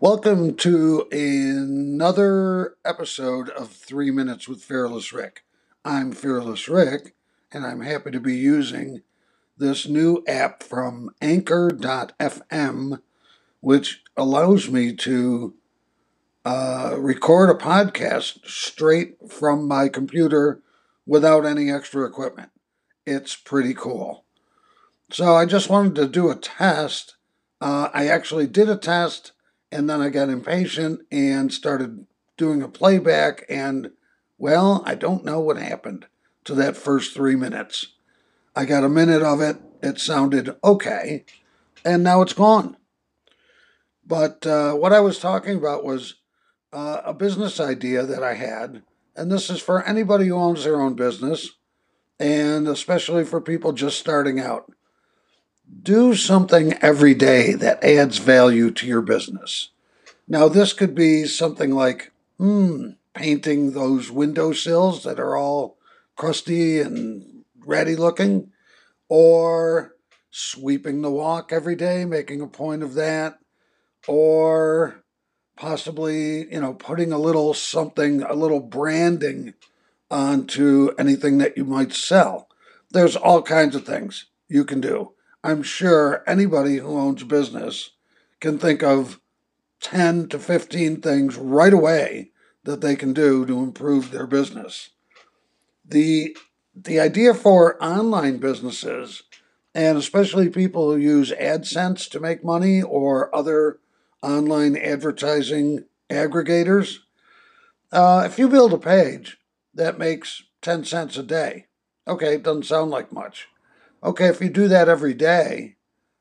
Welcome to another episode of Three Minutes with Fearless Rick. I'm Fearless Rick, and I'm happy to be using this new app from Anchor.fm, which allows me to uh, record a podcast straight from my computer without any extra equipment. It's pretty cool. So I just wanted to do a test. Uh, I actually did a test and then I got impatient and started doing a playback, and well, I don't know what happened to that first three minutes. I got a minute of it, it sounded okay, and now it's gone. But uh, what I was talking about was uh, a business idea that I had, and this is for anybody who owns their own business, and especially for people just starting out do something every day that adds value to your business. Now, this could be something like, hmm, painting those window sills that are all crusty and ratty looking, or sweeping the walk every day, making a point of that, or possibly, you know, putting a little something, a little branding onto anything that you might sell. There's all kinds of things you can do. I'm sure anybody who owns a business can think of 10 to 15 things right away that they can do to improve their business. The, the idea for online businesses, and especially people who use AdSense to make money or other online advertising aggregators, uh, if you build a page that makes 10 cents a day, okay, it doesn't sound like much. Okay, if you do that every day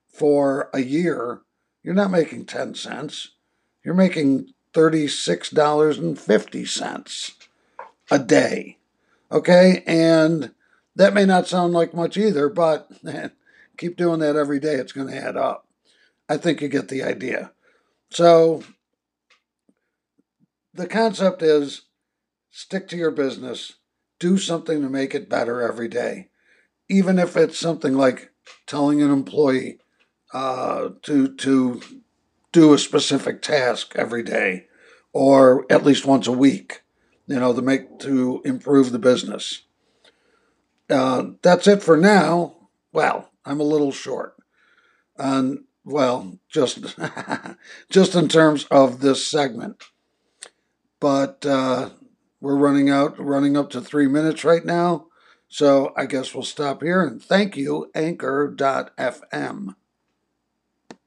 for a year, you're not making 10 cents. You're making $36.50 a day. Okay, and that may not sound like much either, but keep doing that every day, it's going to add up. I think you get the idea. So, the concept is stick to your business, do something to make it better every day even if it's something like telling an employee uh, to to do a specific task every day or at least once a week, you know, to make to improve the business. Uh, that's it for now. Well, I'm a little short. And well, just just in terms of this segment, but uh, we're running out, running up to three minutes right now. So I guess we'll stop here and thank you, Anchor.fm.